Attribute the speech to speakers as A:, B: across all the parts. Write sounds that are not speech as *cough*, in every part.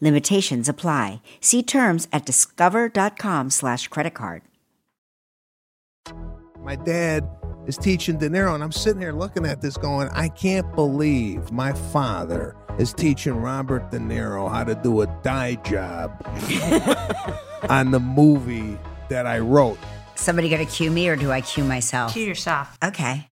A: Limitations apply. See terms at discover.com slash credit card.
B: My dad is teaching De Niro, and I'm sitting here looking at this going, I can't believe my father is teaching Robert De Niro how to do a dye job *laughs* on the movie that I wrote.
A: Somebody gonna cue me or do I cue myself?
C: Cue yourself.
A: Okay.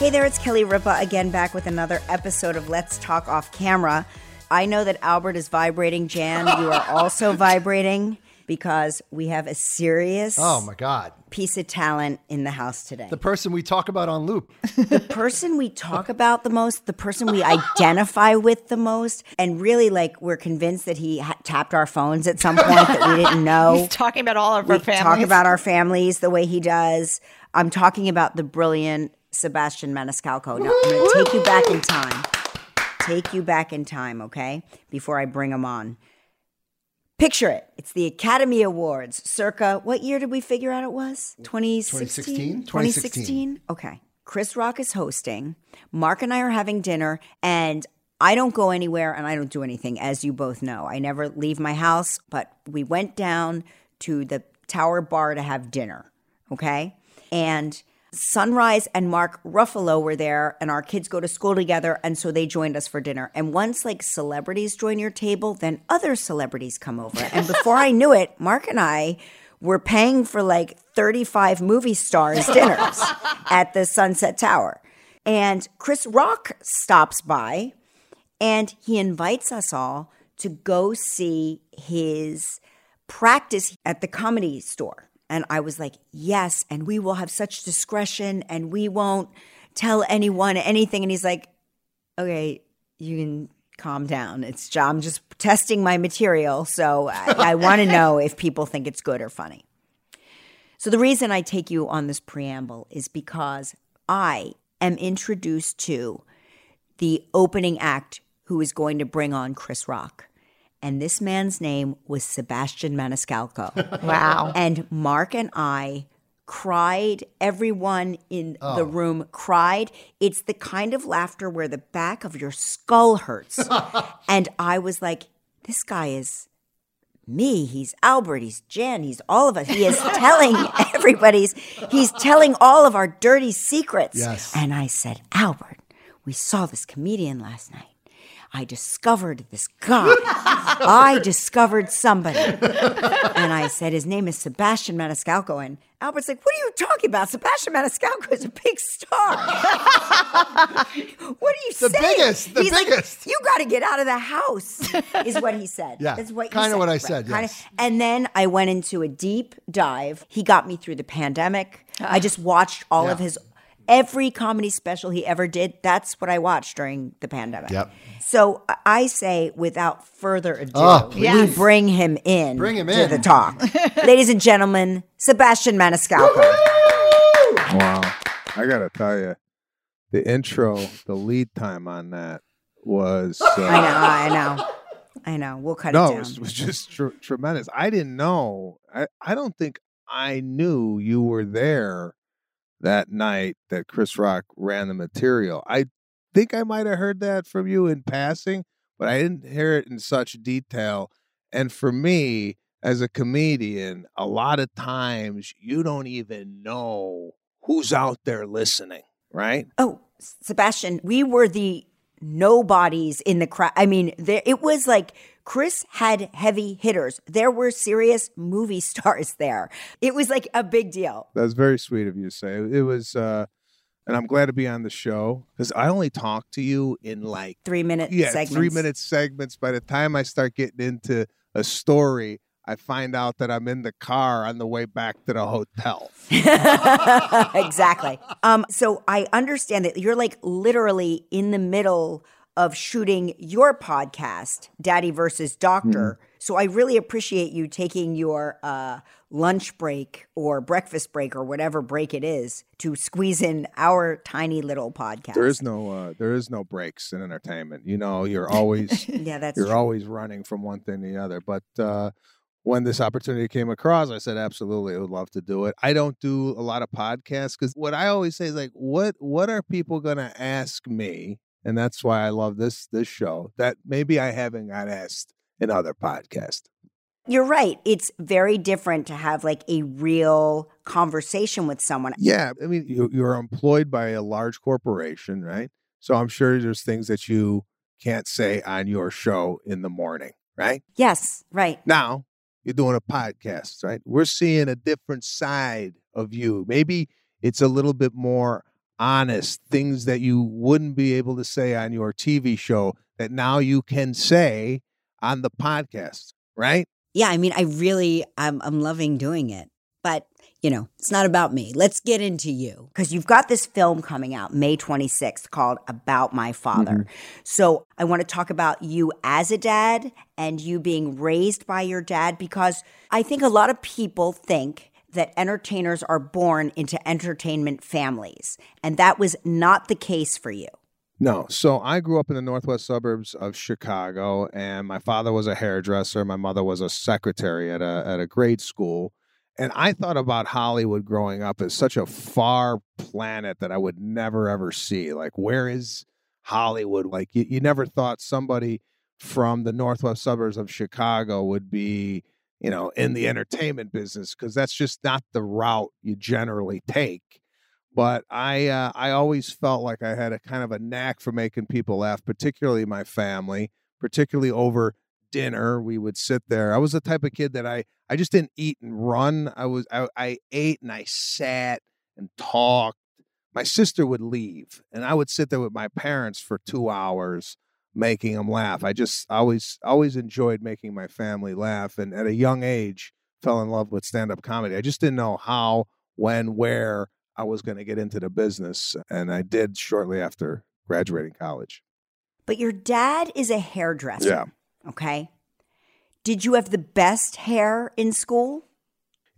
A: Hey there, it's Kelly Ripa again, back with another episode of Let's Talk Off Camera. I know that Albert is vibrating. Jan, you are *laughs* also vibrating because we have a serious
D: Oh my God.
A: piece of talent in the house today.
D: The person we talk about on loop.
A: the person we talk about the most, the person we identify with the most, and really like we're convinced that he ha- tapped our phones at some point that we didn't *laughs* know.
C: He's talking about all of
A: we
C: our families.
A: talk about our families the way he does. I'm talking about the brilliant Sebastian Maniscalco. Now, I'm going to take you back in time. Take you back in time, okay? Before I bring him on. Picture it. It's the Academy Awards, circa what year did we figure out it was? 2016?
D: 2016?
A: 2016? Okay. Chris Rock is hosting. Mark and I are having dinner, and I don't go anywhere and I don't do anything, as you both know. I never leave my house, but we went down to the Tower Bar to have dinner, okay? And Sunrise and Mark Ruffalo were there, and our kids go to school together, and so they joined us for dinner. And once like celebrities join your table, then other celebrities come over. And before I knew it, Mark and I were paying for like 35 movie stars dinners *laughs* at the Sunset Tower. And Chris Rock stops by and he invites us all to go see his practice at the comedy store. And I was like, yes, and we will have such discretion and we won't tell anyone anything. And he's like, okay, you can calm down. It's I'm just testing my material. So I, I want to *laughs* know if people think it's good or funny. So the reason I take you on this preamble is because I am introduced to the opening act who is going to bring on Chris Rock. And this man's name was Sebastian Maniscalco. *laughs*
C: Wow.
A: and Mark and I cried. Everyone in the oh. room cried. It's the kind of laughter where the back of your skull hurts. *laughs* and I was like, this guy is me, he's Albert, he's Jen, he's all of us. He is *laughs* telling everybody's, he's telling all of our dirty secrets.
D: Yes.
A: And I said, Albert, we saw this comedian last night. I discovered this guy. I discovered somebody. And I said, his name is Sebastian Maniscalco. And Albert's like, what are you talking about? Sebastian Maniscalco is a big star. what are you saying?
D: The
A: saying?
D: biggest, the
A: He's like,
D: biggest.
A: you got to get out of the house, is what he said.
D: Yeah,
A: That's what you
D: kinda what I
A: Right,
D: said,
A: kinda.
D: yes.
A: And then I went into a deep dive. He got me through the pandemic. I ah. just watched all of his every comedy special he ever did. That's what I watched during the pandemic.
D: Yep.
A: So I say, without further ado,
D: Oh,
A: we bring him in.
D: Bring him
A: to
D: in.
A: the talk, *laughs* ladies and gentlemen. Sebastian Maniscalco.
B: Wow. I got to tell you, the intro, the lead time on that was. Uh,
A: I know, I know, I know. We'll cut
B: no,
A: it
B: it
A: down.
B: was, was just tr- tremendous. I didn't know. I, I don't think I knew you were there that night that Chris Rock ran the material. I think I might have heard that from you in passing, but I didn't hear it in such detail. And for me, as a comedian, a lot of times you don't even know who's out there listening, right?
A: Oh, Sebastian, we were the nobodies in the crowd. I mean, there, it was like Chris had heavy hitters. There were serious movie *laughs* stars there. It was like a big deal.
B: That's very sweet of you to say. It was, uh, and I'm glad to be on the show because I only talk to you in like
A: Three minute
B: yeah
A: segments.
B: three minute segments. By the time I start getting into a story, I find out that I'm in the car on the way back to the hotel. *laughs*
A: exactly. Um, so I understand that you're like literally in the middle of shooting your podcast, Daddy versus Doctor.
B: Mm-hmm.
A: So I really appreciate you taking your uh, lunch break or breakfast break or whatever break it is to squeeze in our tiny little podcast.
B: There is no uh, there is no breaks in entertainment. You know, you're always *laughs*
A: yeah, that's
B: you're
A: true.
B: always running from one thing to the other. But uh, when this opportunity came across, I said absolutely, I would love to do it. I don't do a lot of podcasts because what I always say is like, what what are people gonna ask me? And that's why I love this this show that maybe I haven't got asked in other podcasts.
A: You're right. It's very different to have like a real conversation with someone.
B: Yeah, I mean, you, you're employed by a large corporation, right? So I'm sure there's things that you can't say on your show in the morning, right?
A: Yes, right.
B: Now you're doing a podcast, right? We're seeing a different side of you. Maybe it's a little bit more honest, things that you wouldn't be able to say on your TV show that now you can say on the podcast, right?
A: Yeah, I mean, I really, I'm, I'm loving doing it. But, you know, it's not about me. Let's get into you. Because you've got this film coming out May 26th called About My Father. Mm-hmm. So I want to talk about you as a dad and you being raised by your dad because I think a lot of people think that entertainers are born into entertainment families. And that was not the case for you.
B: No. So I grew up in the northwest suburbs of Chicago, and my father was a hairdresser. My mother was a secretary at a at a grade school. And I thought about Hollywood growing up as such a far planet that I would never ever see. Like, where is Hollywood? Like, you, you never thought somebody from the northwest suburbs of Chicago would be, you know, in the entertainment business because that's just not the route you generally take but I uh, I always felt like I had a kind of a knack for making people laugh, particularly my family, particularly over dinner. We would sit there. I was the type of kid that I I just didn't eat and run. I was I, I ate and I sat and talked. My sister would leave, and I would sit there with my parents for two hours making them laugh. I just always always enjoyed making my family laugh, and at a young age fell in love with stand up comedy. I just didn't know how, when, where I was going to get into the business, and I did shortly after graduating college.
A: But your dad is a hairdresser.
B: Yeah.
A: Okay. Did you have the best hair in school?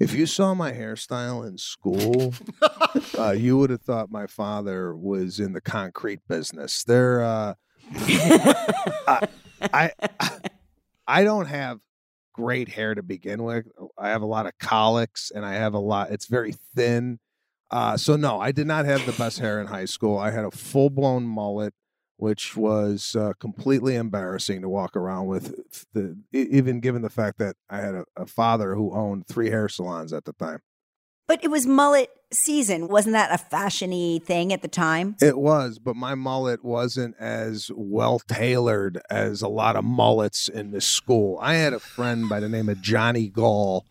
B: If you saw my hairstyle in school, uh, you would have thought my father was in the concrete business. There, uh, I, I, I don't have great hair to begin with. I have a lot of cowlicks, and I have a lot. It's very thin. Uh, so no, I did not have the best hair in high school. I had a full blown mullet, which was uh, completely embarrassing to walk around with. The, even given the fact that I had a, a father who owned three hair salons at the time.
A: But it was mullet season. Wasn't that a fashiony thing at the time?
B: It was, but my mullet wasn't as well tailored as a lot of mullets in this school. I had a friend by the name of Johnny Gall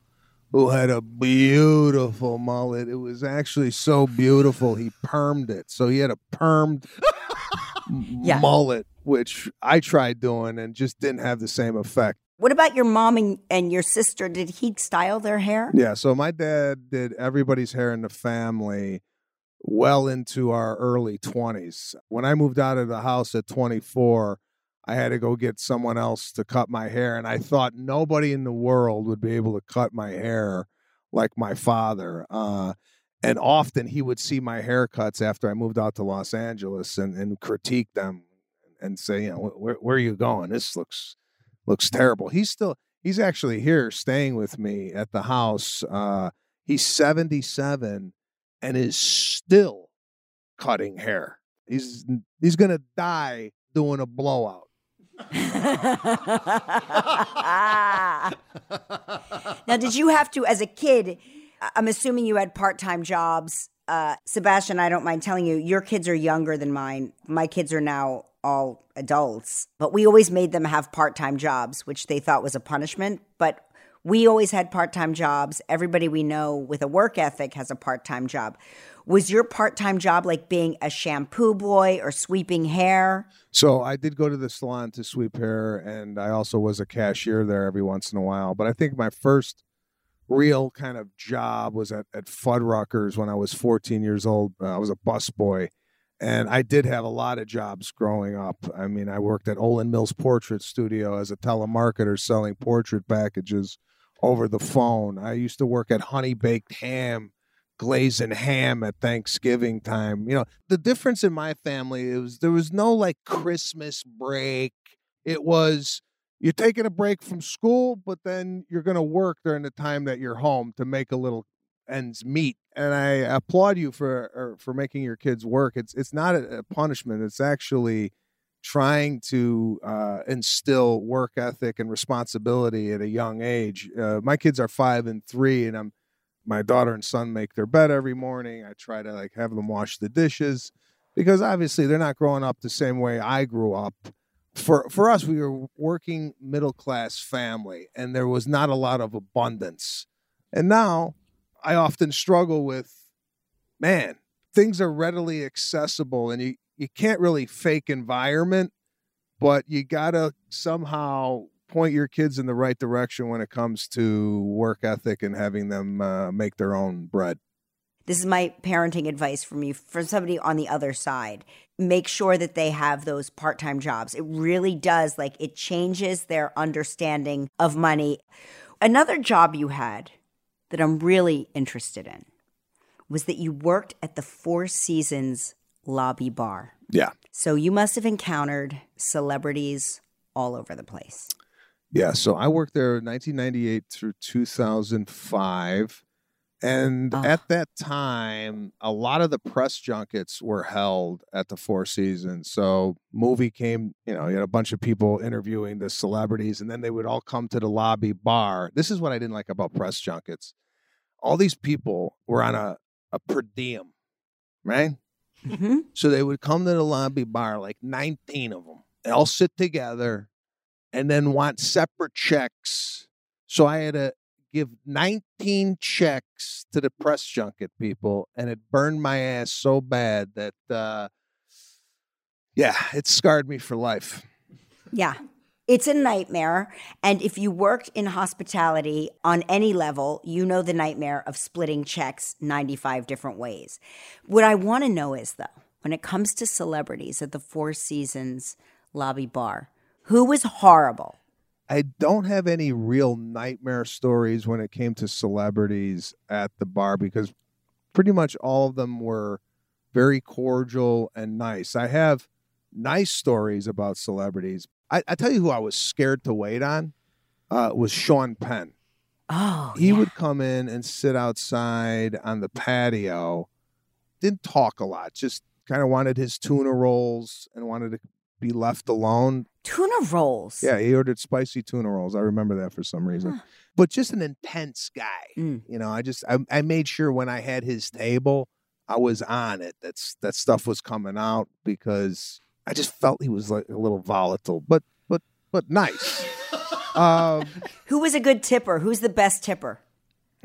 B: who had a beautiful mullet. It was actually so beautiful he permed it. So he had a permed *laughs*
A: Yeah.
B: mullet, which I tried doing and just didn't have the same effect.
A: What about your mom and, and your sister? Did he style their hair?
B: Yeah, so my dad did everybody's hair in the family well into our early 20s. When I moved out of the house at 24, I had to go get someone else to cut my hair. And I thought nobody in the world would be able to cut my hair like my father. Uh, and often he would see my haircuts after I moved out to Los Angeles and, and critique them and say, you know, where, where are you going? This looks looks terrible. He's still he's actually here staying with me at the house. Uh, he's 77 and is still cutting hair. He's he's gonna die doing a blowout. *laughs*
A: now, did you have to, as a kid? I'm assuming you had part time jobs. Uh, Sebastian, I don't mind telling you, your kids are younger than mine. My kids are now all adults, but we always made them have part time jobs, which they thought was a punishment. But we always had part time jobs. Everybody we know with a work ethic has a part time job. Was your part time job like being a shampoo boy or sweeping hair?
B: So I did go to the salon to sweep hair, and I also was a cashier there every once in a while. But I think my first real kind of job was at, at Fuddruckers when I was 14 years old. Uh, I was a busboy, And I did have a lot of jobs growing up. I mean, I worked at Olan Mills Portrait Studio as a telemarketer selling portrait packages over the phone. I used to work at Honey Baked Ham, glazing ham at Thanksgiving time. You know, the difference in my family is there was no like Christmas break. It was you're taking a break from school, but then you're going to work during the time that you're home to make a little ends meet. And I applaud you for er, for making your kids work. It's it's not a punishment. It's actually trying to uh, instill work ethic and responsibility at a young age. Uh, my kids are five and three, and I'm my daughter and son make their bed every morning. I try to like have them wash the dishes because obviously they're not growing up the same way I grew up. For for us, we were working middle class family, and there was not a lot of abundance. And now, I often struggle with, man, things are readily accessible, and you you can't really fake environment, but you gotta somehow point your kids in the right direction when it comes to work ethic and having them uh, make their own bread.
A: This is my parenting advice from you, from somebody on the other side. Make sure that they have those part time jobs. It really does, like, it changes their understanding of money. Another job you had that I'm really interested in was that you worked at the Four Seasons lobby bar.
B: Yeah.
A: So you must have encountered celebrities all over the place.
B: Yeah. So I worked there 1998 through 2005. And
A: Oh.
B: at that time, a lot of the press junkets were held at the Four Seasons. So, movie came, you know, you had a bunch of people interviewing the celebrities, and then they would all come to the lobby bar. This is what I didn't like about press junkets. All these people were on a, a per diem, right?
A: hmm
B: So they would come to the lobby bar, like 19 of them. They all sit together and then want separate checks. So I had to give 19 checks to the press junket people, and it burned my ass so bad that, uh, yeah, it scarred me for life.
A: Yeah. It's a nightmare. And if you worked in hospitality on any level, you know the nightmare of splitting checks 95 different ways. What I want to know is, though, when it comes to celebrities at the Four Seasons lobby bar, who was horrible?
B: I don't have any real nightmare stories when it came to celebrities at the bar because pretty much all of them were very cordial and nice. I have nice stories about celebrities. I, I tell you who I was scared to wait on uh, was Sean Penn.
A: Oh,
B: He
A: yeah.
B: would come in and sit outside on the patio, didn't talk a lot, just kind of wanted his tuna rolls and wanted to be left alone.
A: tuna rolls.
B: Yeah, he ordered spicy tuna rolls. I remember that for some reason.
A: Huh.
B: But just an intense guy.
A: Mm.
B: You know, I just I, I made sure when I had his table, I was on it. That's that stuff was coming out because I just felt he was like a little volatile, but but but nice. *laughs* um,
A: Who was a good tipper? Who's the best tipper?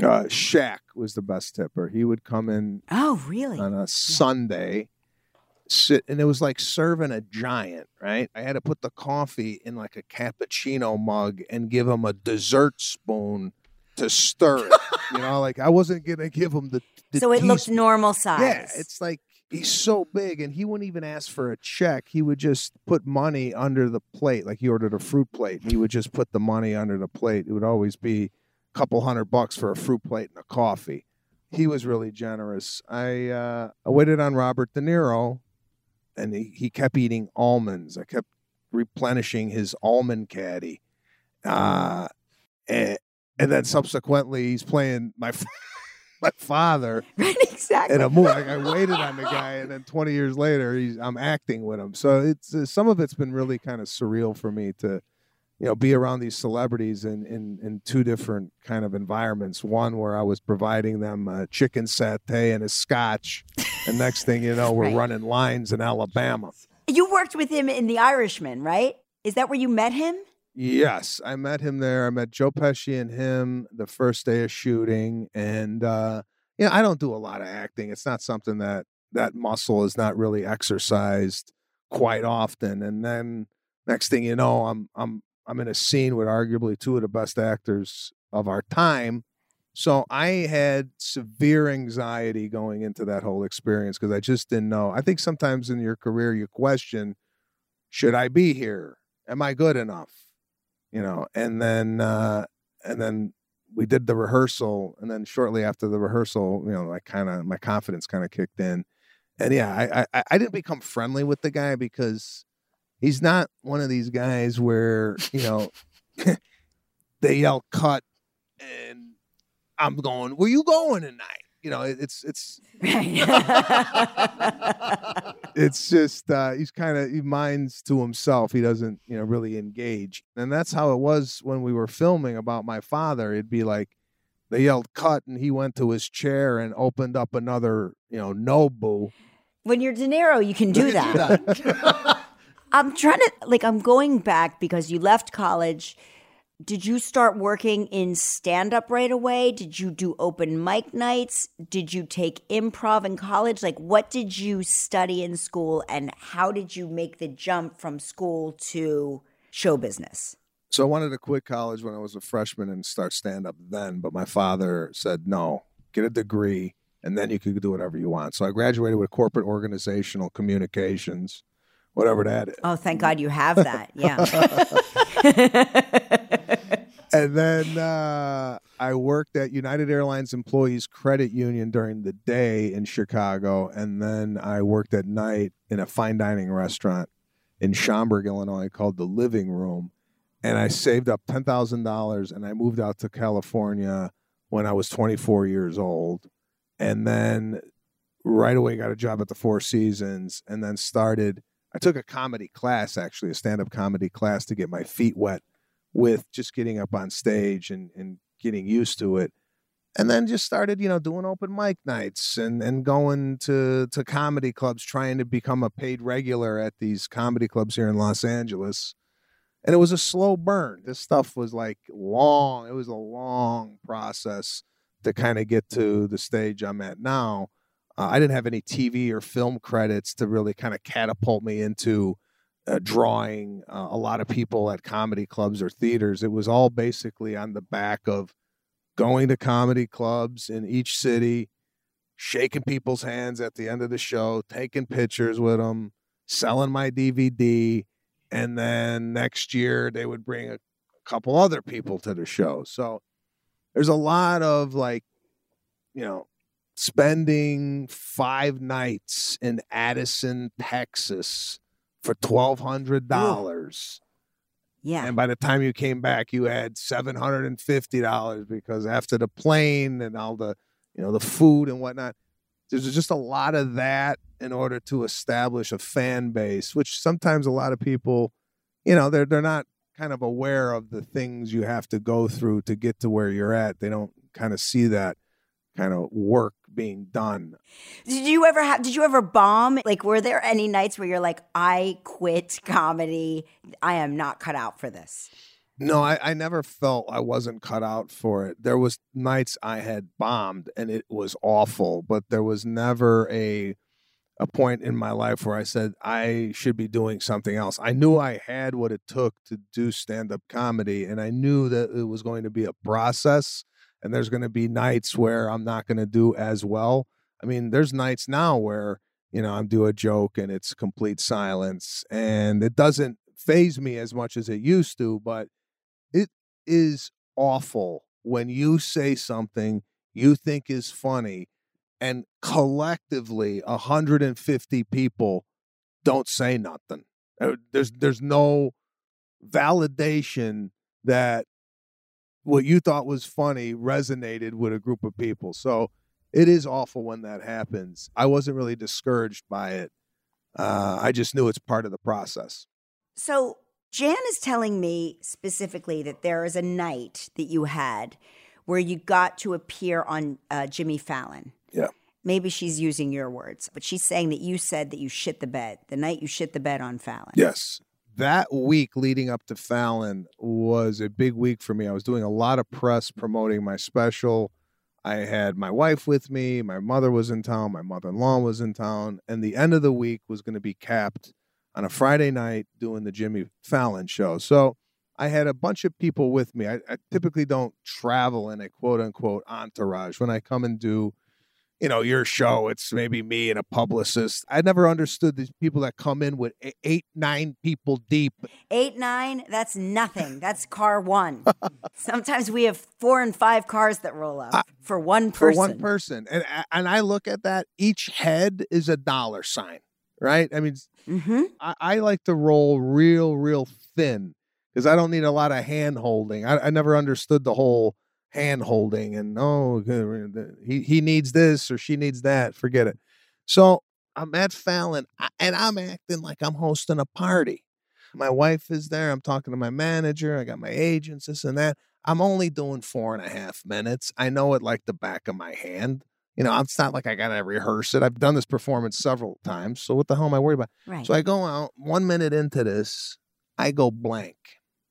B: uh, Shaq was the best tipper. He would come in
A: Oh, really?
B: on a Sunday, sit, and it was like serving a giant, right? I had to put the coffee in like a cappuccino mug and give him a dessert spoon to stir it. *laughs* you know, like I wasn't gonna give him the. the
A: so it looked
B: teaspoon.
A: normal size.
B: Yeah, it's like he's so big, and he wouldn't even ask for a check. He would just put money under the plate, like he ordered a fruit plate, and he would just put the money under the plate. It would always be a couple hundred bucks for a fruit plate and a coffee. He was really generous. I uh, I waited on Robert De Niro, and he, he kept eating almonds. I kept replenishing his almond caddy, uh, and, and then subsequently he's playing my *laughs* my father *laughs*
A: right, exactly.
B: in a movie. Like I waited on the guy, and then 20 years later, he's I'm acting with him. So it's uh, some of it's been really kind of surreal for me to, you know, be around these celebrities in in in two different kind of environments. One where I was providing them uh, chicken satay and a scotch, and next thing you know, we're
A: Right.
B: running lines in Alabama.
A: you worked with him in The Irishman, right? Is that where you met him?
B: Yes, I met him there. I met Joe Pesci and him the first day of shooting, and uh, know, I don't do a lot of acting. It's not something that that muscle is not really exercised quite often. And then next thing you know, I'm I'm I'm in a scene with arguably two of the best actors of our time, So I had severe anxiety going into that whole experience because I just didn't know. I think sometimes in your career you question, should I be here? Am I good enough? You know, and then uh and then we did the rehearsal and then shortly after the rehearsal, you know, I kind of my confidence kind of kicked in. And yeah, I, I I didn't become friendly with the guy because he's not one of these guys where, you know, *laughs* they yell cut and I'm going, where you going tonight? You know, it's it's *laughs* *laughs* it's just uh, he's kind of he minds to himself. He doesn't you know really engage, and that's how it was when we were filming about my father. It'd be like they yelled cut, and he went to his chair and opened up another you know Nobu.
A: When you're De Niro, you can do that. *laughs* I'm trying to like I'm going back because you left college did you start working in stand up right away? Did you do open mic nights? Did you take improv in college? Like, what did you study in school and how did you make the jump from school to show business?
B: So, I wanted to quit college when I was a freshman and start stand up then, but my father said, no, get a degree and then you could do whatever you want. So, I graduated with corporate organizational communications whatever that is.
A: Oh, thank God you have that. Yeah. *laughs* *laughs*
B: and then uh, I worked at United Airlines Employees Credit Union during the day in Chicago, and then I worked at night in a fine dining restaurant in Schaumburg, Illinois, called the Living Room. And I saved up ten thousand dollars, and I moved out to California when I was 24 years old, and then right away got a job at the Four Seasons, and then started I took a comedy class, actually, a stand up comedy class to get my feet wet with just getting up on stage and, and getting used to it. And then just started, you know, doing open mic nights and, and going to, to comedy clubs, trying to become a paid regular at these comedy clubs here in Los Angeles. And it was a slow burn. This stuff was like long, it was a long process to kind of get to the stage I'm at now. Uh, I didn't have any TV or film credits to really kind of catapult me into uh, drawing uh, a lot of people at comedy clubs or theaters. It was all basically on the back of going to comedy clubs in each city, shaking people's hands at the end of the show, taking pictures with them, selling my DVD, and then next year they would bring a couple other people to the show. So there's a lot of like, you know, spending five nights in Addison, Texas for twelve hundred dollars.
A: Yeah.
B: And by the time you came back, you had seven hundred and fifty dollars because after the plane and all the you know the food and whatnot, there's just a lot of that in order to establish a fan base, which sometimes a lot of people, you know, they're they're not kind of aware of the things you have to go through to get to where you're at. They don't kind of see that kind of work being done.
A: Did you ever have did you ever bomb? Like were there any nights where you're like, I quit comedy. I am not cut out for this?
B: No, I, I never felt I wasn't cut out for it. There was nights I had bombed and it was awful, but there was never a a point in my life where I said I should be doing something else. I knew I had what it took to do stand-up comedy and I knew that it was going to be a process and there's going to be nights where I'm not going to do as well. I mean, there's nights now where, you know, I'm do a joke and it's complete silence and it doesn't phase me as much as it used to, but it is awful when you say something you think is funny and collectively 150 people don't say nothing. There's there's no validation that what you thought was funny resonated with a group of people. So it is awful when that happens. I wasn't really discouraged by it. Uh, I just knew it's part of the process.
A: So Jan is telling me specifically that there is a night that you had where you got to appear on uh, Jimmy Fallon.
B: Yeah.
A: Maybe she's using your words, but she's saying that you said that you shit the bed the night you shit the bed on Fallon.
B: Yes that week leading up to Fallon was a big week for me. I was doing a lot of press promoting my special. I had my wife with me, my mother was in town, my mother in law was in town, and the end of the week was going to be capped on a Friday night doing the Jimmy Fallon show. So I had a bunch of people with me. I, I typically don't travel in a quote unquote entourage. When I come and do, you know, your show, it's maybe me and a publicist. I never understood these people that come in with eight, nine people deep.
A: Eight, nine, that's nothing. That's car one. *laughs* Sometimes we have four and five cars that roll up
B: I-
A: for one person for
B: one person. And and I look at that, each head is a dollar sign, right? I mean,
A: Mm-hmm.
B: I, I like to roll real, real thin because I don't need a lot of hand holding. I, I never understood the whole hand holding and oh, uh, he he needs this or she needs that. Forget it. So I'm at Fallon and I'm acting like I'm hosting a party. My wife is there. I'm talking to my manager. I got my agents, this and that. I'm only doing four and a half minutes. I know it like the back of my hand. You know, it's not like I got to rehearse it. I've done this performance several times. So what the hell am I worried about?
A: Right.
B: So I go out one minute into this, I go blank.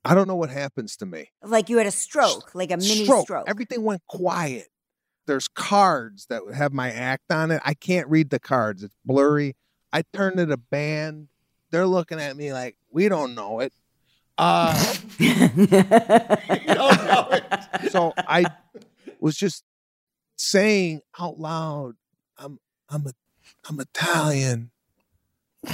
B: I don't know what happens to me.
A: like you had a stroke, like a mini stroke.
B: Everything went quiet. There's cards that have my act on it. I can't read the cards. It's blurry. I turn to the band. They're looking at me like, we don't know it. Uh, *laughs* *laughs* so I was just saying out loud, I'm I'm a I'm Italian. *laughs*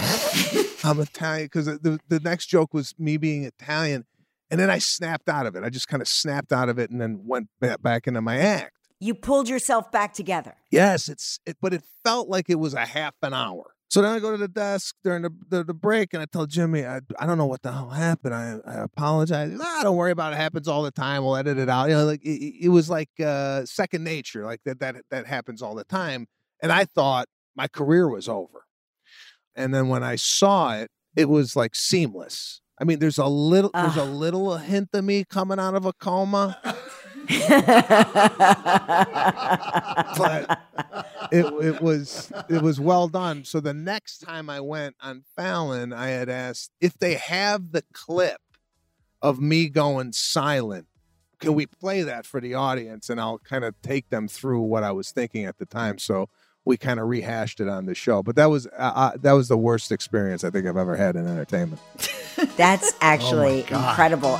B: I'm Italian because the the next joke was me being Italian, and then I snapped out of it. I just kind of snapped out of it and then went ba- back into my act.
A: you pulled yourself back together.
B: Yes, it's it, but it felt like it was a half an hour. So then I go to the desk during the, the, the break and I tell Jimmy, I, I don't know what the hell happened. I, I apologize. Nah, don't worry about it. it. Happens all the time. We'll edit it out. You know, like it, it was like uh, second nature, like that that that happens all the time. And I thought my career was over. And then when I saw it, it was like seamless. I mean, there's a little there's a little hint of me coming out of a coma. but it it was it was well done. So the next time I went on Fallon, I had asked if they have the clip of me going silent. Can we play that for the audience? And I'll kind of take them through what I was thinking at the time. So we kind of rehashed it on the show. But that was uh, uh, that was the worst experience I think I've ever had in entertainment. *laughs*
A: That's *laughs* actually
D: God.
A: incredible.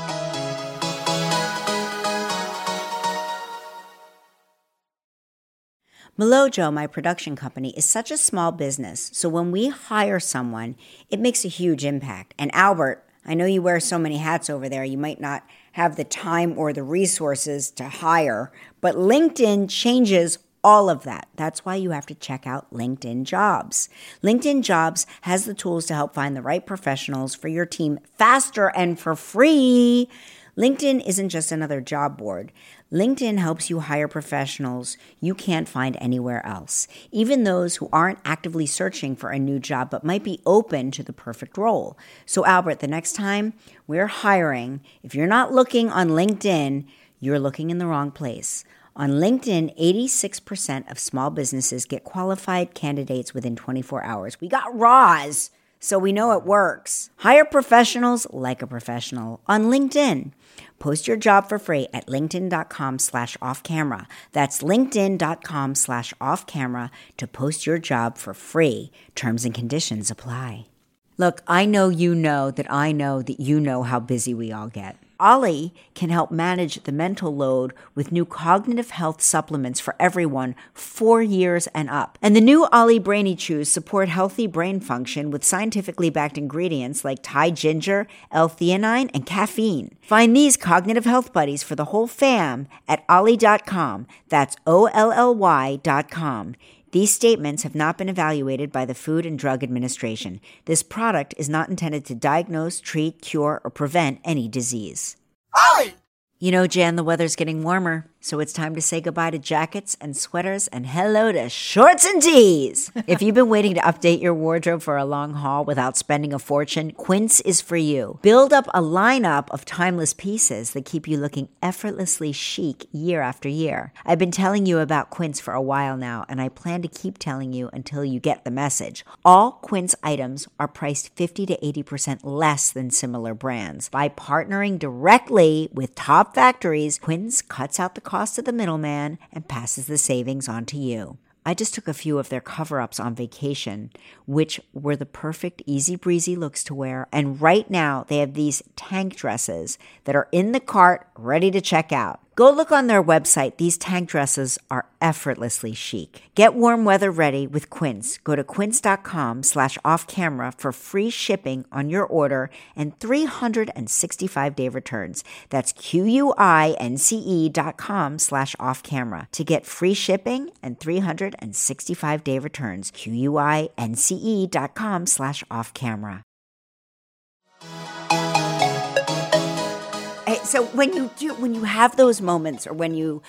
A: Milojo, my production company, is such a small business. So when we hire someone, it makes a huge impact. And Albert, I know you wear so many hats over there, you might not have the time or the resources to hire, but LinkedIn changes all of that. That's why you have to check out LinkedIn Jobs. LinkedIn Jobs has the tools to help find the right professionals for your team faster and for free. LinkedIn isn't just another job board. LinkedIn helps you hire professionals you can't find anywhere else, even those who aren't actively searching for a new job but might be open to the perfect role. So, Albert, the next time we're hiring, if you're not looking on LinkedIn, you're looking in the wrong place. On LinkedIn, 86% of small businesses get qualified candidates within 24 hours. We got Roz, so we know it works. Hire professionals like a professional on LinkedIn. Post your job for free at linkedin.com slash off camera. That's linkedin.com slash off camera to post your job for free. Terms and conditions apply. Look, I know you know that I know that you know how busy we all get. OLLY can help manage the mental load with new cognitive health supplements for everyone four years and up. And the new OLLY Brainy Chews support healthy brain function with scientifically backed ingredients like Thai ginger, L-theanine, and caffeine. Find these cognitive health buddies for the whole fam at olly.com. That's O-L-L-Y dot. These statements have not been evaluated by the Food and Drug Administration. This product is not intended to diagnose, treat, cure, or prevent any disease. You know, Jan, the weather's getting warmer, so it's time to say goodbye to jackets and sweaters and hello to shorts and tees. *laughs* if you've been waiting to update your wardrobe for a long haul without spending a fortune, Quince is for you. Build up a lineup of timeless pieces that keep you looking effortlessly chic year after year. I've been telling you about Quince for a while now, and I plan to keep telling you until you get the message. All Quince items are priced 50 to 80% less than similar brands. By partnering directly with top factories, Quince cuts out the cost to the middleman and passes the savings on to you. I just took a few of their cover ups on vacation, which were the perfect easy breezy looks to wear. And right now, they have these tank dresses that are in the cart ready to check out. Go look on their website. These tank dresses are effortlessly chic. Get warm weather ready with Quince. Go to quince.com slash off camera for free shipping on your order and 365 day returns. That's Q-U-I-N-C-E dot com slash off camera to get free shipping and 365 day returns. Q-U-I-N-C-E dot com slash off camera. So when you do when you have those moments or when you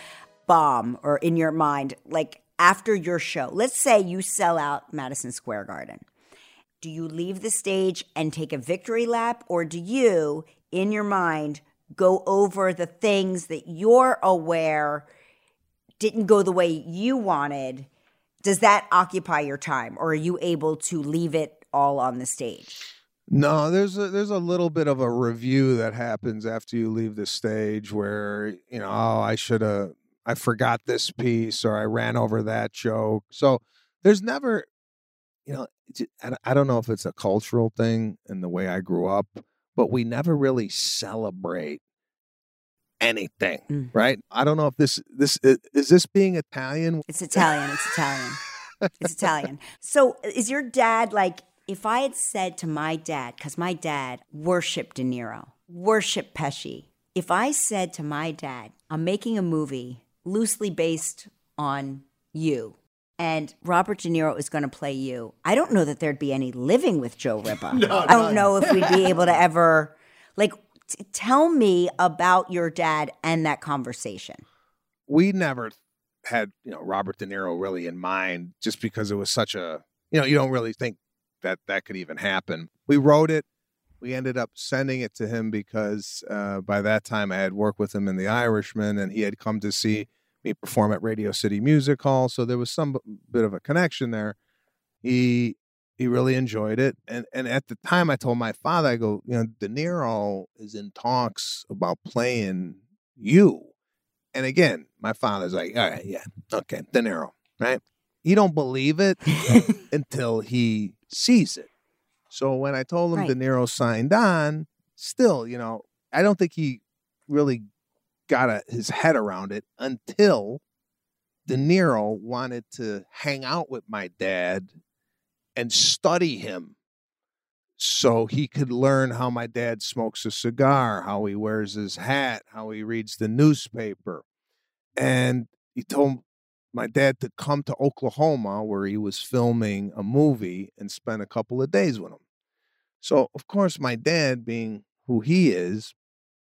A: bomb or in your mind like after your show let's say you sell out madison square garden. Do you leave the stage and take a victory lap or do you in your mind go over the things that you're aware didn't go the way you wanted? Does that occupy your time or are you able to leave it all on the stage
B: No, there's a there's a little bit of a review that happens after you leave the stage where, you know, oh, I should have I forgot this piece or I ran over that joke. So there's never you know, I don't- know if it's a cultural thing in the way I grew up, but we never really celebrate anything,
A: Mm.
B: right? I don't know if this this is this being Italian.
A: It's Italian. It's Italian. *laughs* It's Italian. So, is your dad like, if I had said to my dad, because my dad worshiped De Niro, worshiped Pesci, if I said to my dad, I'm making a movie loosely based on you, and Robert De Niro is going to play you, I don't know that there'd be any living with Joe Ripa. *laughs* I don't know if we'd be able to ever, like, t- tell me about your dad and that conversation.
B: we never had you know Robert De Niro really in mind just because it was such a you know you don't really think that that could even happen. We wrote it. We ended up sending it to him because uh, by that time I had worked with him in The Irishman and he had come to see me perform at Radio City Music Hall, so there was some bit of a connection there. He he really enjoyed it, and and at the time I told my father, I go, you know, De Niro is in talks about playing you. And again, my father's like, all right, yeah, okay, De Niro, right? He don't believe it *laughs* until he sees it. So when I told him
A: Right.
B: De Niro signed on, still, you know, I don't think he really got a, his head around it until De Niro wanted to hang out with my dad and study him so he could learn how my dad smokes a cigar, how he wears his hat, how he reads the newspaper. And he told my dad to come to Oklahoma where he was filming a movie and spend a couple of days with him. So, of course, my dad, being who he is,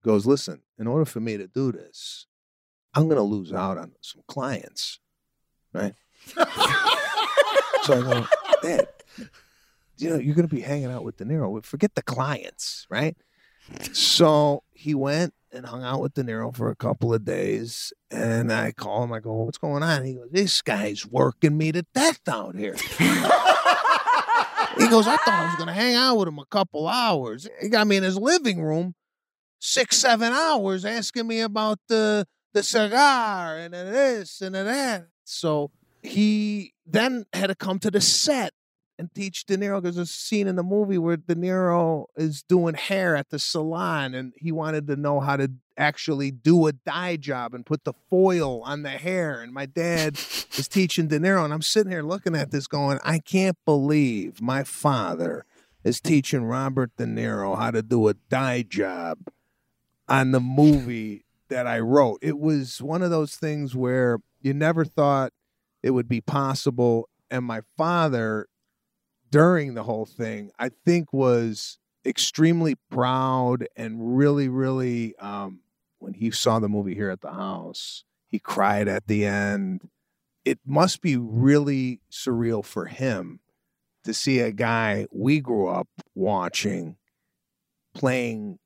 B: goes, Listen, in order for me to do this, I'm going to lose out on some clients, right? so I go, Dad, you know, you're going to be hanging out with De Niro. Forget the clients, right? So he went and hung out with De Niro for a couple of days. And I call him, I go, What's going on? He goes, This guy's working me to death out here. he goes, I thought I was going to hang out with him a couple hours. He got me in his living room six, seven hours asking me about the the cigar and this and that. So he then had to come to the set and teach De Niro there's a scene in the movie where De Niro is doing hair at the salon and he wanted to know how to actually do a dye job and put the foil on the hair. And my dad is teaching De Niro, and I'm sitting here looking at this going, I can't believe my father is teaching Robert De Niro how to do a dye job on the movie that I wrote. It was one of those things where you never thought it would be possible. And my father, during the whole thing, I think was extremely proud and really, really, um, when he saw the movie here at the house, he cried at the end. It must be really surreal for him to see a guy we grew up watching playing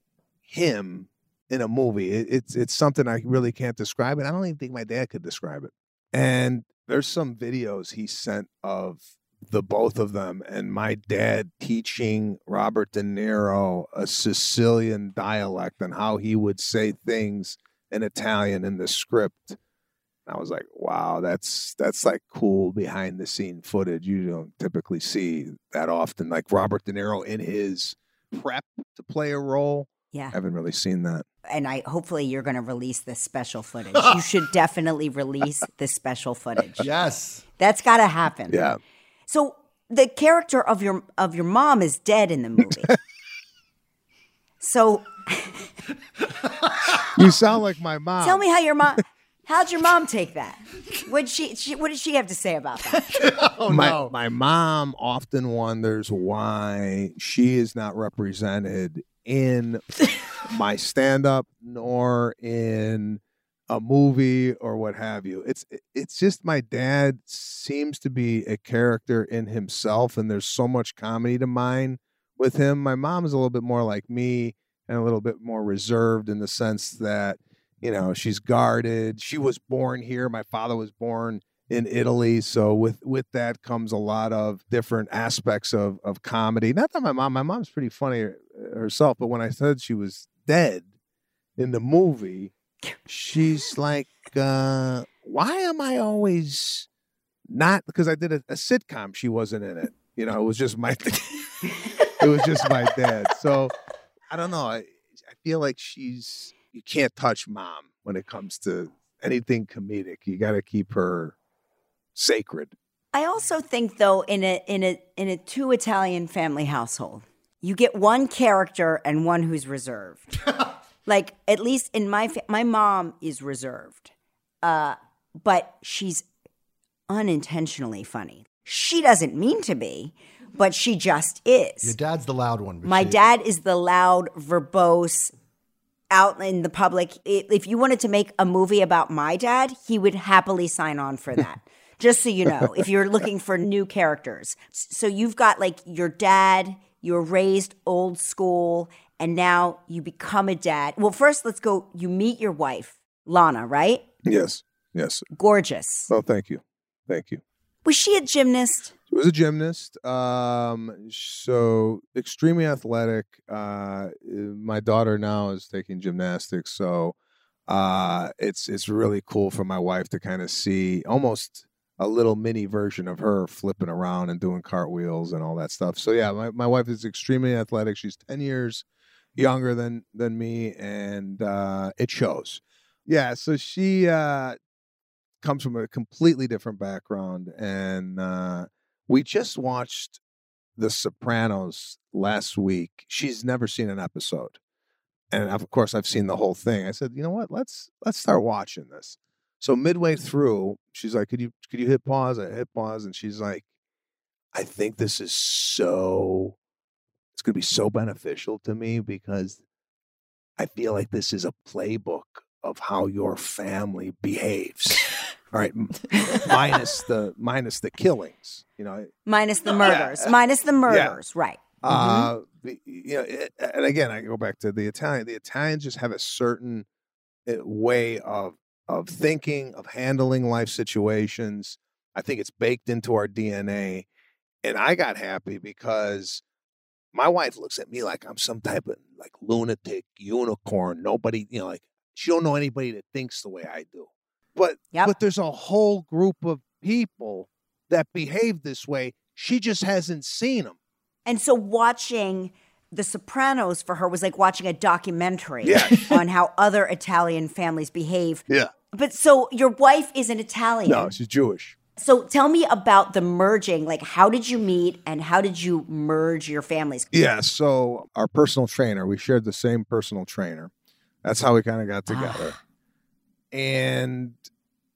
B: him in a movie. It, it's it's something I really can't describe, and I don't even think my dad could describe it. And there's some videos he sent of the both of them, and my dad teaching Robert De Niro a Sicilian dialect and how he would say things in Italian in the script. I was like, wow, that's that's like cool behind the scene footage. You don't typically see that often. Like Robert De Niro in his prep to play a role.
A: Yeah.
B: I haven't really seen that.
A: And I hopefully you're going to release this special footage. *laughs* you should definitely release this special footage.
D: Yes.
A: That's got to happen.
B: Yeah.
A: So the character of your of your mom is dead in the movie. *laughs* so
B: You sound like my mom.
A: tell me how your mom how'd your mom take that? What she, she what did she have to say about that? *laughs*
D: Oh
B: my,
D: no.
B: my mom often wonders why she is not represented in my stand up nor in a movie or what have you. It's it's just my dad seems to be a character in himself and there's so much comedy to mine with him. My mom is a little bit more like me and a little bit more reserved in the sense that you know she's guarded. She was born here. My father was born in Italy. So with with that comes a lot of different aspects of of comedy. Not that my mom, my mom's pretty funny uh, herself, but when I said she was dead in the movie, she's like, uh, "Why am I always not?" Because I did a, a sitcom, she wasn't in it. You know, it was just my, *laughs* it was just my dad. So I don't know. I I feel like she's you can't touch mom when it comes to anything comedic. You got to keep her sacred.
A: I also think though in a in a in a two Italian family household, you get one character and one who's reserved. *laughs* like at least in my fa- my mom is reserved. Uh but she's unintentionally funny. She doesn't mean to be, but she just is.
D: Your dad's the loud one.
A: My
D: she-
A: dad is the loud, verbose, out in the public. If you wanted to make a movie about my dad, he would happily sign on for that. *laughs* Just so you know, if you're looking for new characters. So you've got like your dad, you're raised old school, and now you become a dad. Well, first, let's go. You meet your wife, Lana, right?
B: Yes, yes.
A: Gorgeous.
B: Oh, thank you, thank you.
A: Was she a gymnast?
B: She was a gymnast, um, so extremely athletic. Uh, my daughter now is taking gymnastics, so uh, it's it's really cool for my wife to kind of see almost a little mini version of her flipping around and doing cartwheels and all that stuff. So yeah, my, my wife is extremely athletic. She's ten years younger than than me, and uh, it shows. Yeah, so she uh, comes from a completely different background, and uh, we just watched The Sopranos last week. She's never seen an episode, and of course, I've seen the whole thing. I said, you know what? Let's let's start watching this. So midway through, she's like, "Could you could you hit pause?" I hit pause, and she's like, "I think this is so. It's going to be so beneficial to me because I feel like this is a playbook of how your family behaves." All right, minus the minus the killings. You know,
A: Minus the murders. Minus the murders, right.
B: uh, the- you know, it, and again, I go back to the Italian. The Italians just have a certain uh, way of of thinking, of handling life situations. I think it's baked into our DNA, and I got happy because my wife looks at me like I'm some type of like lunatic unicorn. Nobody, you know, like she don't know anybody that thinks the way I do. But
A: Yep.
B: but there's a whole group of people that behave this way. She just hasn't seen them.
A: And so watching The Sopranos for her was like watching a documentary
B: Yeah. *laughs*
A: on how other Italian families behave.
B: Yeah.
A: But so your wife is an Italian.
B: No, she's Jewish.
A: So tell me about the merging. Like, how did you meet and how did you merge your families?
B: Yeah. So our personal trainer, we shared the same personal trainer. That's how we kind of got ah. together. and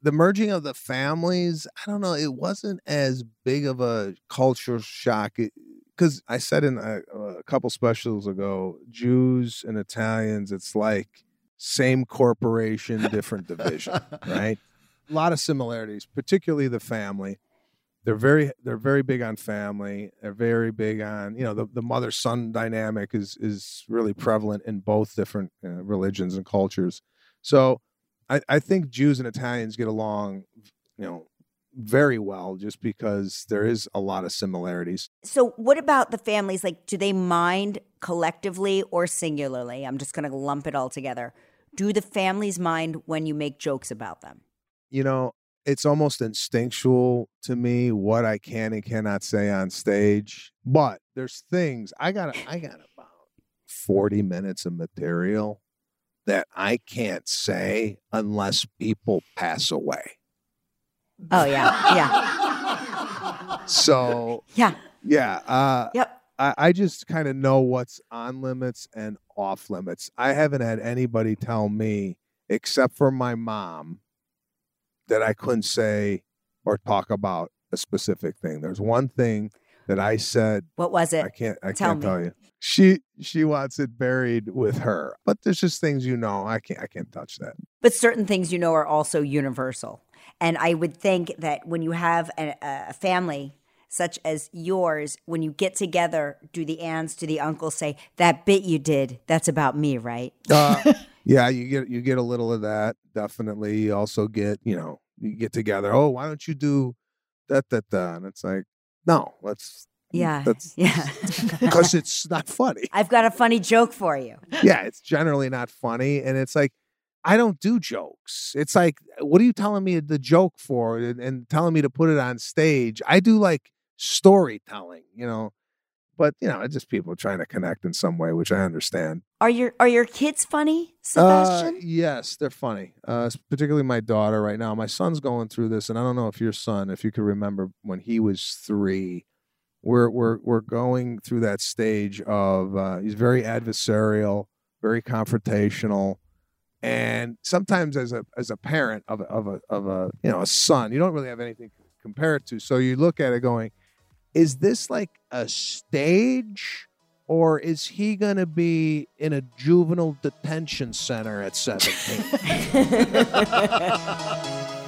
B: the merging of the families, I don't know, it wasn't as big of a culture shock. Because I said in a, a couple specials ago, Jews and Italians, it's like same corporation, different division, *laughs* right? A lot of similarities, particularly the family. They're very they're very big on family. They're very big on you know the, the mother son dynamic is is really prevalent in both different uh, religions and cultures. So I, I think Jews and Italians get along, you know, very well just because there is a lot of similarities.
A: So, what about the families? Like, do they mind collectively or singularly? I'm just going to lump it all together. Do the families mind when you make jokes about them?
B: You know, it's almost instinctual to me what I can and cannot say on stage. But there's things I got. I got about forty minutes of material that I can't say unless people pass away.
A: Oh yeah, yeah,
B: So
A: yeah.
B: yeah, uh,
A: Yep.
B: I, I just kind of know what's on limits and off limits. I haven't had anybody tell me, except for my mom, that I couldn't say or talk about a specific thing. There's one thing that I said
A: What was it?
B: I can't I
A: Tell
B: can't
A: me.
B: tell you. She she wants it buried with her. But there's just things you know. I can't I can't touch that.
A: But certain things you know are also universal. And I would think that when you have a, a family such as yours, when you get together, do the aunts, do the uncles say, that bit you did, that's about me, right?
B: Uh, *laughs* yeah, you get you get a little of that. Definitely. You also get, you know, you get together. Oh, why don't you do that that that? And it's like, no, let's mm,
A: Yeah.
B: That's *laughs*
A: yeah. *laughs*
B: because it's not funny.
A: I've got a funny joke for you.
B: Yeah, it's generally not funny. And it's like, I don't do jokes. It's like, what are you telling me the joke for and, and telling me to put it on stage? I do like storytelling, you know. But you know, it's just people trying to connect in some way, which I understand.
A: Are your are your kids funny,
B: Uh,
A: Sebastian?
B: yes, they're funny. Uh, particularly my daughter right now. My son's going through this, and I don't know if your son, if you could remember when he was three, we're we're we're going through that stage of uh, he's very adversarial, very confrontational, and sometimes as a as a parent of a, of a of a you know a son, you don't really have anything to compare it to. So you look at it going, is this like a stage? Or is he going to be in a juvenile detention center at 17? *laughs*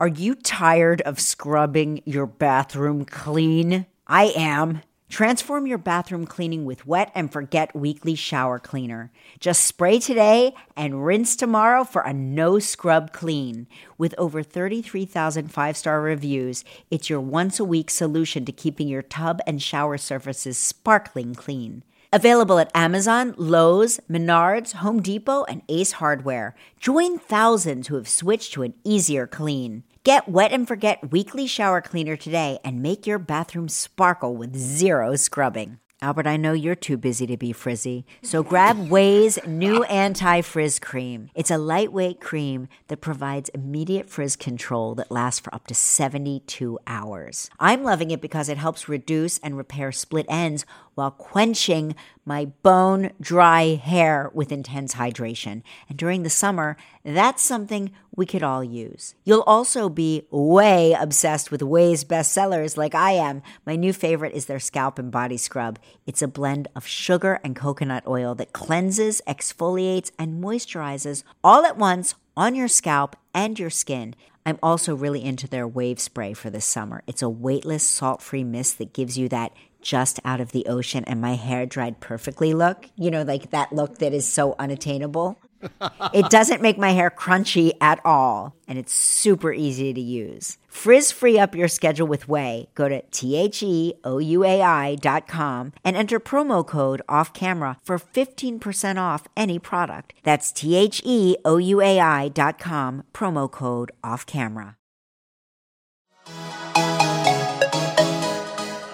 A: Are you tired of scrubbing your bathroom clean? I am. Transform your bathroom cleaning with Wet and Forget Weekly Shower Cleaner. Just spray today and rinse tomorrow for a no scrub clean. With over 33,000 five star reviews, it's your once a week solution to keeping your tub and shower surfaces sparkling clean. Available at Amazon, Lowe's, Menards, Home Depot, and Ace Hardware. Join thousands who have switched to an easier clean. Get Wet and Forget Weekly Shower Cleaner today and make your bathroom sparkle with zero scrubbing. Albert, I know you're too busy to be frizzy, so *laughs* grab OUAI's new anti frizz cream. It's a lightweight cream that provides immediate frizz control that lasts for up to 72 hours. I'm loving it because it helps reduce and repair split ends while quenching my bone dry hair with intense hydration. And during the summer, that's something we could all use. You'll also be way obsessed with OUAI's bestsellers like I am. My new favorite is their scalp and body scrub. It's a blend of sugar and coconut oil that cleanses, exfoliates, and moisturizes all at once on your scalp and your skin. I'm also really into their wave spray for this summer. It's a weightless, salt free mist that gives you that just out of the ocean and my hair dried perfectly look. You know, like that look that is so unattainable. *laughs* it doesn't make my hair crunchy at all, and it's super easy to use. Frizz free up your schedule with OUAI. Go to T H E O U A I dot com and enter promo code off camera for 15% off any product. That's T H E O U A I dot com, promo code off camera.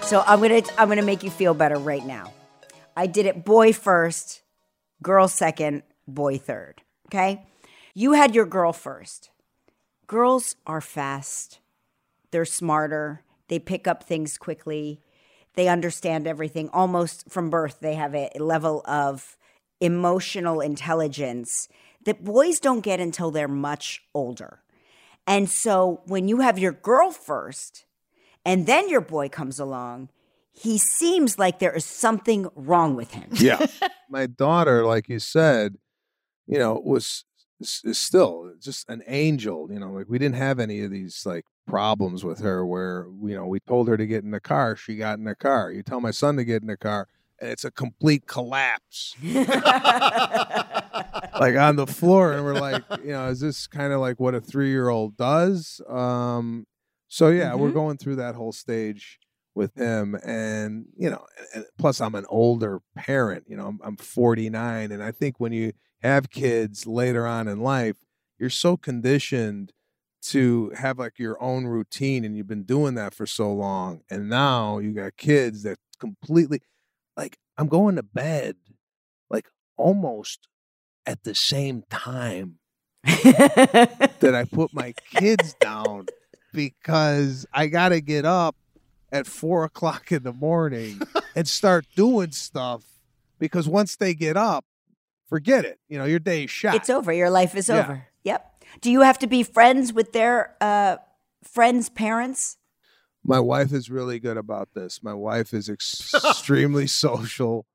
A: So I'm gonna I'm gonna make you feel better right now. I did it boy first, girl second, boy third. Okay? You had your girl first. Girls are fast. They're smarter. They pick up things quickly. They understand everything almost from birth. They have a level of emotional intelligence that boys don't get until they're much older. And so when you have your girl first, and then your boy comes along, he seems like there is something wrong with him.
B: yeah. *laughs* My daughter, like you said, you know, was is still just an angel. You know, like we didn't have any of these like problems with her where, you know, we told her to get in the car, she got in the car. You tell my son to get in the car, and it's a complete collapse. *laughs* like on the floor and we're like you know is this kind of like what a three year old does um so yeah we're
A: Mhm.
B: going through that whole stage with him, and you know, and plus I'm an older parent. You know, I'm, I'm 49, and I think when you have kids later on in life, you're so conditioned to have like your own routine, and you've been doing that for so long, and now you got kids that completely like I'm going to bed like almost at the same time *laughs* that I put my kids down because I got to get up at four o'clock in the morning *laughs* and start doing stuff because once they get up, forget it. You know, your day's shot.
A: It's over. Your life is
B: Yeah.
A: over. Yep. Do you have to be friends with their uh, friends' parents?
B: My wife is really good about this. My wife is ex- extremely *laughs* social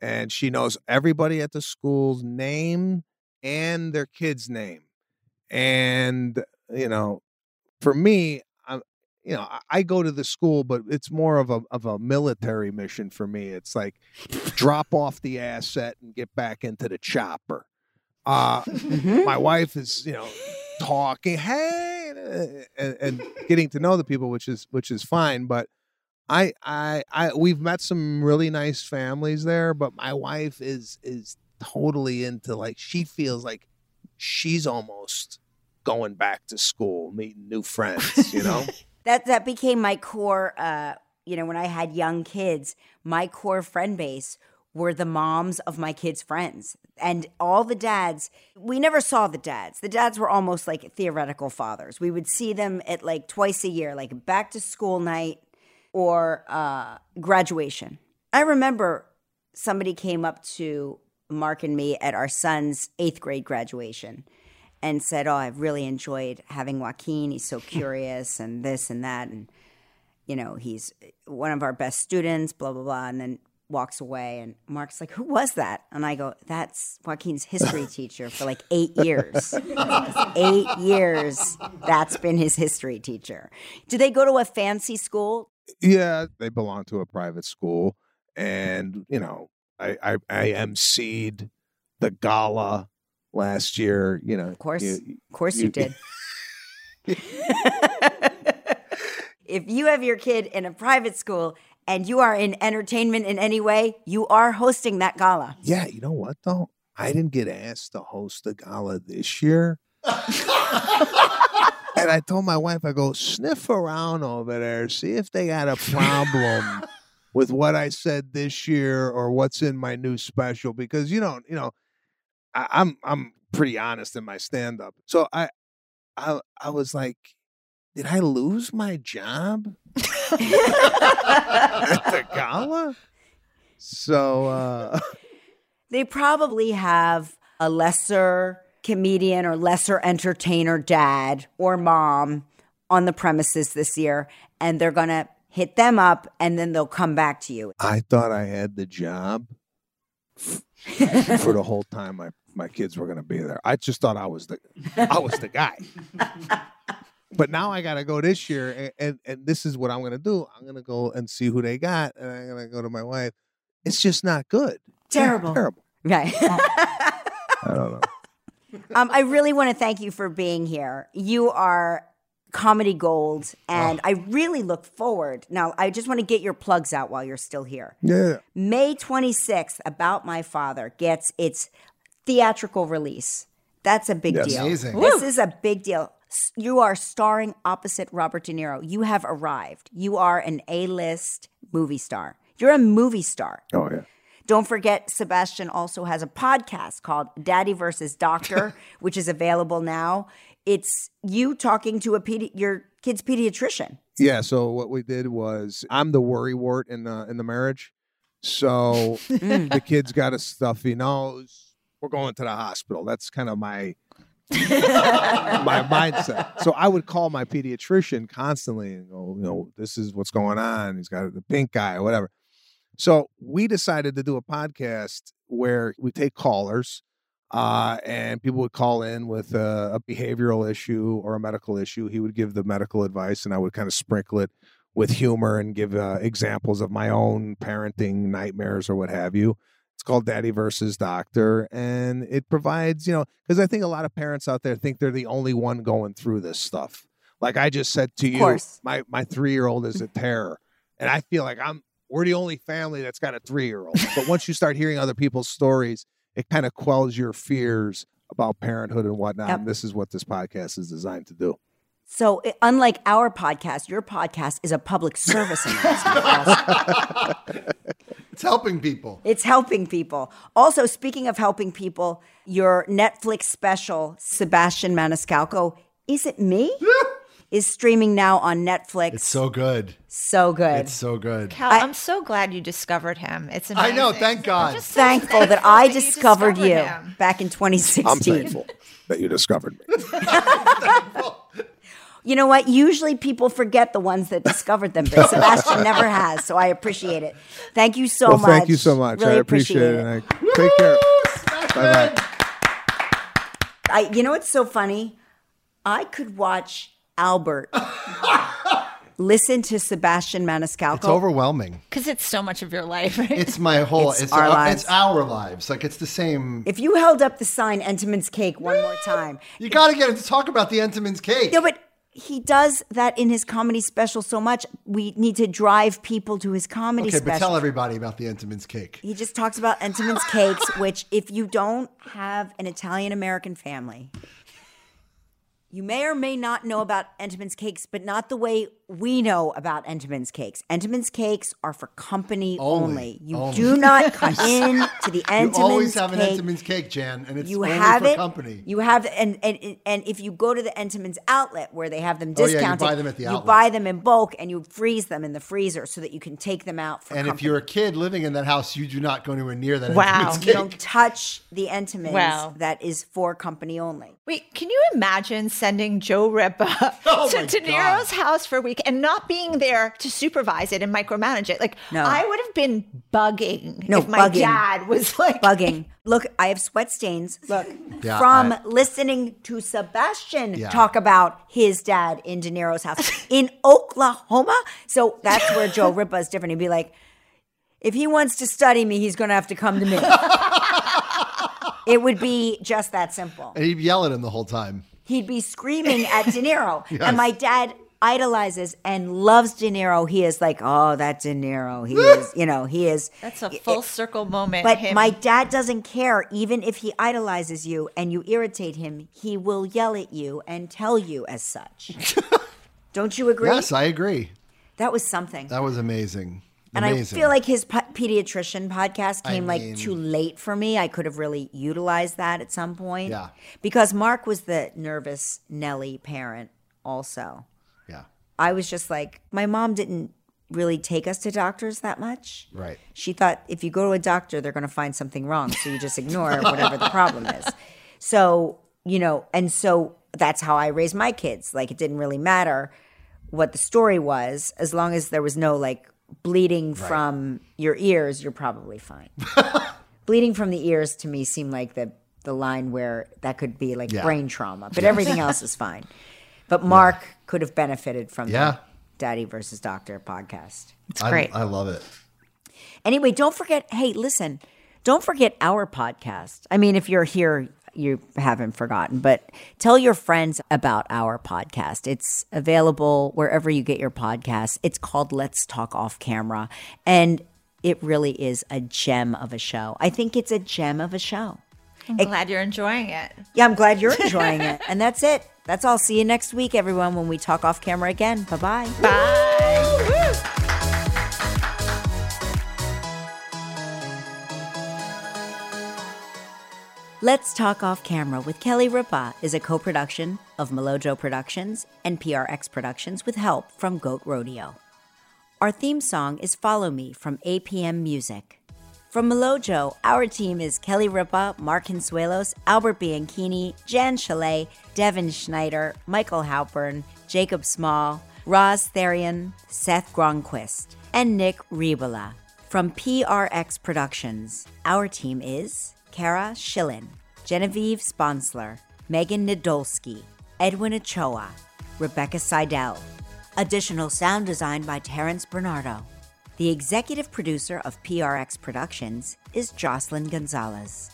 B: and she knows everybody at the school's name and their kid's name. And, you know, for me, I'm, you know, I, go to the school, but it's more of a of a military mission for me. It's like drop off the asset and get back into the chopper. Uh,
A: Mhm.
B: my wife is, you know, talking, hey, and, and getting to know the people, which is which is fine. But I, I, I, we've met some really nice families there, but my wife is is totally into like she feels like she's almost going back to school, meeting new friends. You know, *laughs*
A: That that became my core. Uh, you know, when I had young kids, my core friend base were the moms of my kids' friends, and all the dads. We never saw the dads. The dads were almost like theoretical fathers. We would see them at like twice a year, like back to school night or uh, graduation. I remember somebody came up to Mark and me at our son's eighth grade graduation and said, "Oh, I've really enjoyed having Joaquin. He's so curious and this and that, and you know, he's one of our best students." Blah blah blah, and then walks away. And Mark's like, "Who was that?" And I go, "That's Joaquin's history teacher for like eight years. eight years. That's been his history teacher. Do they go to a fancy school?
B: yeah, they belong to a private school, and you know, I, I, I emceed the gala last year. You know,
A: Of course,
B: you-
A: of course, you,
B: you-
A: did." *laughs* if you have your kid in a private school and you are in entertainment in any way, you are hosting that gala.
B: Yeah, you know what though? I didn't get asked to host the gala this year. *laughs* and I told my wife, I go, sniff around over there, see if they got a problem *laughs* with what I said this year or what's in my new special. Because you know, you know, I, I'm I'm pretty honest in my stand up. So I I I was like, did I lose my job *laughs* at the gala? So uh *laughs*
A: they probably have a lesser comedian or lesser entertainer dad or mom on the premises this year, and they're going to hit them up and then they'll come back to you.
B: I thought I had the job *laughs* for the whole time my, my kids were going to be there. I just thought I was the I was the guy. *laughs* But now I got to go this year, and, and and this is what I'm going to do. I'm going to go and see who they got, and I'm going to go to my wife. It's just not good.
A: Terrible.
B: Terrible.
A: Right. *laughs*
B: I don't know. *laughs*
A: um, I really want to thank you for being here. You are comedy gold, and I really look forward. Now, I just want to get your plugs out while you're still here.
B: Yeah.
A: May 26th, About My Father gets its theatrical release. That's a big
B: Yes.
A: deal.
D: Amazing.
A: This is a big deal. You are starring opposite Robert De Niro. You have arrived. You are an A list movie star. You're a movie star.
B: Oh yeah.
A: Don't forget, Sebastian also has a podcast called Daddy versus Doctor, *laughs* which is available now. It's you talking to a pedi- your kid's pediatrician.
B: Yeah. So what we did was I'm the worry wart in the in the marriage. So *laughs* mm. the kid's got a stuffy nose. We're going to the hospital. That's kind of my my *laughs* mindset. So I would call my pediatrician constantly and go, you know, this is what's going on. He's got the pink eye or whatever. So we decided to do a podcast where we take callers uh, and people would call in with a, a behavioral issue or a medical issue. He would give the medical advice and I would kind of sprinkle it with humor and give uh, examples of my own parenting nightmares or what have you. It's called Daddy versus Doctor, and it provides, you know, because I think a lot of parents out there think they're the only one going through this stuff. Like I just said to you, my my three year old is a terror, and I feel like I'm we're the only family that's got a three year old. but once you start hearing other people's stories, it kind of quells your fears about parenthood and whatnot.
A: Yep.
B: And this is what this podcast is designed to do.
A: So, i- unlike our podcast, your podcast is a public service announcement. *laughs*
D: It's helping people.
A: It's helping people. Also, speaking of helping people, your Netflix special, Sebastian Maniscalco, Is It Me? *laughs* is streaming now on Netflix.
D: It's so good.
A: so good.
D: It's so good.
C: Cal, I, am so glad you discovered him. It's
D: I know, thank God.
C: I'm just so
A: thankful that I
C: that you
A: discovered you back in 2016.
B: I'm thankful that you discovered me. *laughs*
A: You know what? Usually people forget the ones that discovered them, but *laughs* Sebastian never has. So I appreciate it. Thank you so
B: well,
A: much.
B: thank you so much.
A: Really
B: I appreciate, it. And I, take care. Bye bye.
A: I, you know what's so funny? I could watch Albert *laughs* listen to Sebastian Maniscalco.
D: It's overwhelming.
C: Because it's so much of your life. *laughs*
D: It's my whole.
A: It's
D: It's,
A: our
D: our,
A: lives.
D: it's our lives. Like it's the same.
A: If you held up the sign Entenmann's Cake one more time.
D: You got to get him to talk about the Entenmann's cake.
A: No, but he does that in his comedy special so much. We need to drive people to his comedy special.
D: okay, but tell everybody about the Entenmann's cake.
A: He just talks about Entenmann's cakes, which if you don't have an Italian American family, you may or may not know about Entenmann's cakes, but not the way we know about Entenmann's cakes. Entenmann's cakes are for company only.
D: Only.
A: You
D: Only.
A: do not *laughs* come in to the
D: You always have
A: cake.
D: an Entenmann's cake, Jan, and it's
A: you
D: only
A: have
D: for
A: it.
D: company.
A: You have and and and if you go to the Entenmann's outlet where they have them discounted,
D: Oh, yeah, you
A: discounted,
D: buy them at the outlet.
A: you buy them in bulk and you freeze them in the freezer so that you can take them out for
D: and if you're a kid living in that house, you do not go anywhere near that
C: Wow.
D: Entenmann's
A: you don't touch the Entenmann's
C: Wow.
A: that is for company only.
C: Wait, can you imagine sending Joe Ripa *laughs* *laughs*
D: Oh
C: to
D: my
C: De
D: God.
C: Niro's house for a week and not being there to supervise it and micromanage it? Like,
A: No.
C: I would have been bugging
A: No,
C: if my
A: bugging.
C: dad was *laughs* like,
A: Bugging. Look, I have sweat stains. Look,
D: Yeah,
A: from
D: I-
A: listening to Sebastian
D: Yeah.
A: talk about his dad in De Niro's house in Oklahoma. So that's where Joe Ripa is different. He'd be like, if he wants to study me, he's going to have to come to me. it would be just that simple.
D: And he'd yell at him the whole time.
A: He'd be screaming at De Niro. *laughs* And my dad idolizes and loves De Niro. He is like, oh, that De Niro. He *laughs* is, you know, he is.
C: that's a full circle moment.
A: But
C: him-
A: my dad doesn't care. Even if he idolizes you and you irritate him, he will yell at you and tell you as such. *laughs* Don't you agree?
D: Yes, I agree.
A: That was something.
D: That was amazing.
A: And
D: amazing.
A: I feel like his pe- pediatrician podcast
D: I
A: came like too late for me. I could have really utilized that at some point.
D: Yeah.
A: Because Mark was the nervous Nelly parent also.
D: yeah,
A: I was just like, my mom didn't really take us to doctors that much.
D: right.
A: She thought if you go to a doctor, they're going to find something wrong. So you just ignore whatever the problem is. So, you know, and so that's how I raised my kids. Like it didn't really matter what the story was, as long as there was no like bleeding from your ears, you're probably fine. *laughs* bleeding from the ears to me seemed like the, the line where that could be like
D: Yeah.
A: brain trauma, but everything *laughs* else is fine. But Mark could have benefited from
D: Yeah.
A: the Daddy versus Doctor podcast.
C: it's
D: I,
C: great.
D: I love it.
A: Anyway, don't forget, hey, listen, don't forget our podcast. I mean, if you're here, you haven't forgotten, but tell your friends about our podcast. It's available wherever you get your podcasts. It's called Let's Talk Off Camera. And it really is a gem of a show. I think it's a gem of a show.
C: I'm glad you're enjoying it.
A: Yeah, I'm glad you're *laughs* enjoying it. And that's it. That's all. See you next week, everyone, when we talk off camera again. Bye bye.
C: Bye. Woo.
A: Let's Talk Off Camera with Kelly Ripa is a co production of Milojo Productions and PRX Productions with help from Goat Rodeo. Our theme song is Follow Me from APM Music. From Milojo, our team is Kelly Ripa, Mark Consuelos, Albert Bianchini, Jan Chalet, Devin Schneider, Michael Halpern, Jacob Small, Roz Therian, Seth Gronquist, and Nick Ribola. From PRX Productions, our team is Kara Schillen, Genevieve Sponsler, Megan Nadolski, Edwin Ochoa, Rebecca Seidel. Additional sound design by Terrence Bernardo. The executive producer of PRX Productions is Jocelyn Gonzalez.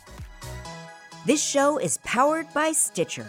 A: This show is powered by Stitcher.